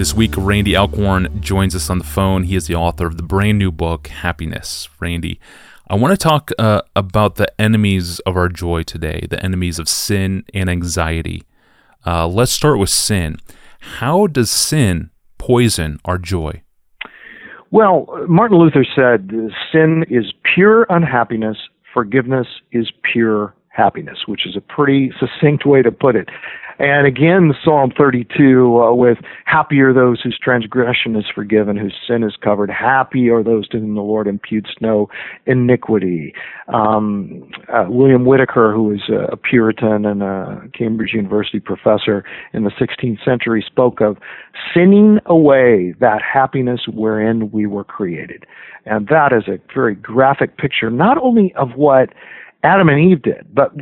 This week, Randy Alcorn joins us on the phone. He is the author of the brand new book, Happiness. Randy, I want to talk uh, about the enemies of our joy today, the enemies of sin and anxiety. Uh, let's start with sin. How does sin poison our joy? Well, Martin Luther said sin is pure unhappiness, forgiveness is pure happiness, which is a pretty succinct way to put it. And again, Psalm 32 uh, with happy are those whose transgression is forgiven, whose sin is covered. Happy are those to whom the Lord imputes no iniquity. Um, uh, William Whitaker, who was a Puritan and a Cambridge University professor in the 16th century, spoke of sinning away that happiness wherein we were created. And that is a very graphic picture, not only of what Adam and Eve did, but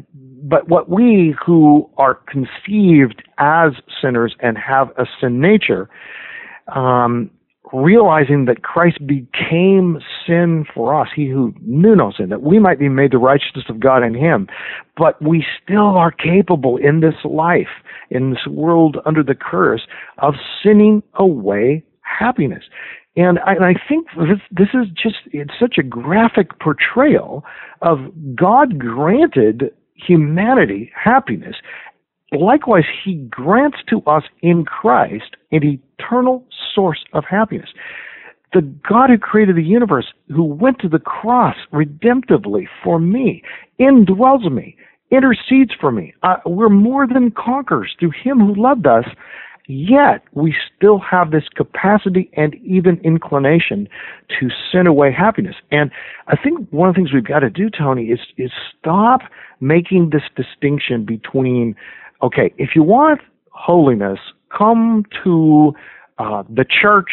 but what we who are conceived as sinners and have a sin nature, um, realizing that Christ became sin for us, he who knew no sin, that we might be made the righteousness of God in him. But we still are capable in this life, in this world under the curse, of sinning away happiness. And I, and I think this, this is just, it's such a graphic portrayal of God granted humanity happiness. Likewise, he grants to us in Christ an eternal source of happiness. The God who created the universe, who went to the cross redemptively for me, indwells me, intercedes for me. Uh, we're more than conquerors through him who loved us Yet we still have this capacity and even inclination to send away happiness. And I think one of the things we've got to do, Tony, is is stop making this distinction between, okay, if you want holiness, come to uh, the church,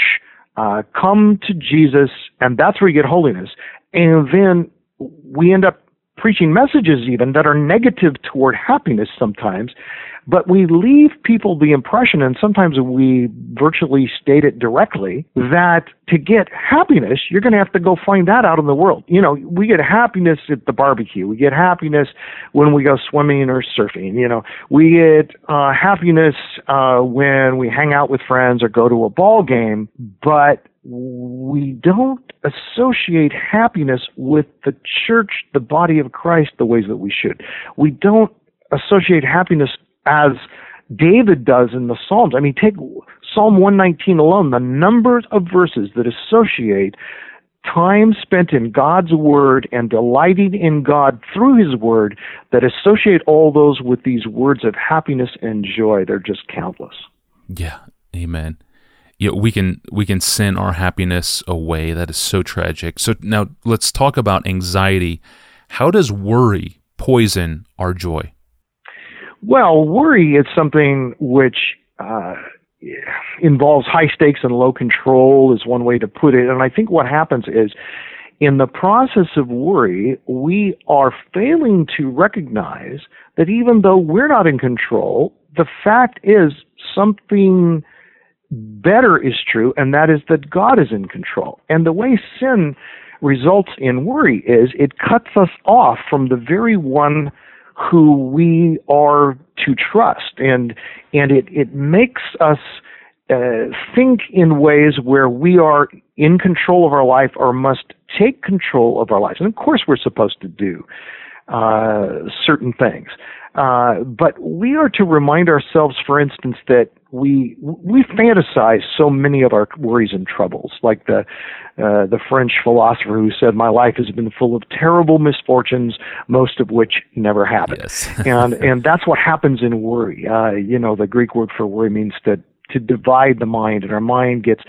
uh, come to Jesus, and that's where you get holiness. And then we end up preaching messages even that are negative toward happiness sometimes but we leave people the impression, and sometimes we virtually state it directly, that to get happiness, you're going to have to go find that out in the world. You know, we get happiness at the barbecue. We get happiness when we go swimming or surfing. You know, we get uh, happiness uh, when we hang out with friends or go to a ball game, but we don't associate happiness with the church, the body of Christ, the ways that we should. We don't associate happiness as David does in the Psalms. I mean, take Psalm 119 alone, the numbers of verses that associate time spent in God's Word and delighting in God through His Word that associate all those with these words of happiness and joy. They're just countless. Yeah, amen. Yeah, we can we can sin our happiness away. That is so tragic. So now let's talk about anxiety. How does worry poison our joy? Well, worry is something which uh, involves high stakes and low control, is one way to put it. And I think what happens is, in the process of worry, we are failing to recognize that even though we're not in control, the fact is something better is true, and that is that God is in control. And the way sin results in worry is it cuts us off from the very one who we are to trust and and it it makes us uh, think in ways where we are in control of our life or must take control of our lives and of course we're supposed to do uh, certain things uh, but we are to remind ourselves for instance that we we fantasize so many of our worries and troubles, like the uh, the French philosopher who said, "My life has been full of terrible misfortunes, most of which never happened." Yes. and and that's what happens in worry. Uh, you know, the Greek word for worry means to to divide the mind, and our mind gets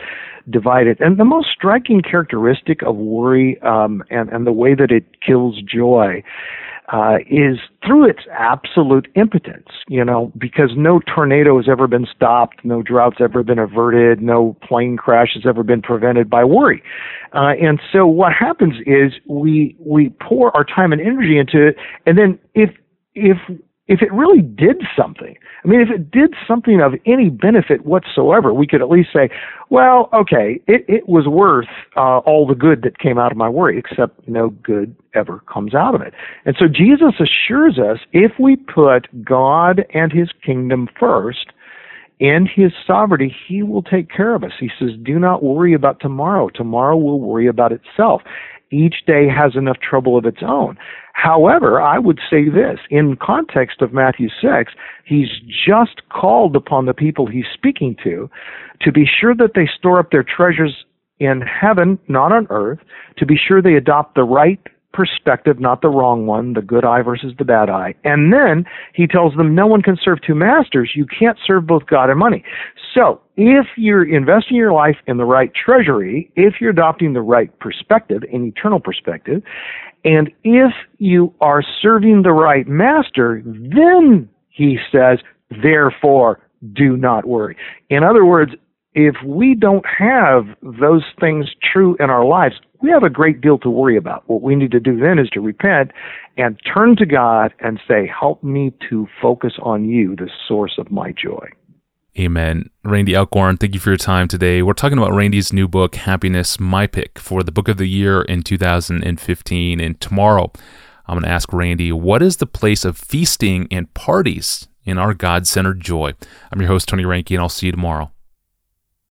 divided. And the most striking characteristic of worry um, and and the way that it kills joy uh, is through its absolute impotence, you know, because no tornado has ever been stopped, no drought's ever been averted, no plane crash has ever been prevented by worry. Uh, and so what happens is we, we pour our time and energy into it, and then if, if if it really did something, I mean, if it did something of any benefit whatsoever, we could at least say, well, okay, it, it was worth uh, all the good that came out of my worry, except no good ever comes out of it. And so Jesus assures us if we put God and his kingdom first, and his sovereignty, he will take care of us. He says, do not worry about tomorrow. Tomorrow will worry about itself. Each day has enough trouble of its own. However, I would say this in context of Matthew 6, he's just called upon the people he's speaking to to be sure that they store up their treasures in heaven, not on earth, to be sure they adopt the right perspective, not the wrong one, the good eye versus the bad eye. And then he tells them no one can serve two masters. You can't serve both God and money. So if you're investing your life in the right treasury, if you're adopting the right perspective, an eternal perspective, and if you are serving the right master, then he says, therefore, do not worry. In other words, if we don't have those things true in our lives, we have a great deal to worry about. What we need to do then is to repent and turn to God and say, Help me to focus on you, the source of my joy. Amen. Randy Alcorn, thank you for your time today. We're talking about Randy's new book, Happiness, My Pick, for the book of the year in 2015. And tomorrow, I'm going to ask Randy, what is the place of feasting and parties in our God centered joy? I'm your host, Tony Reinke, and I'll see you tomorrow.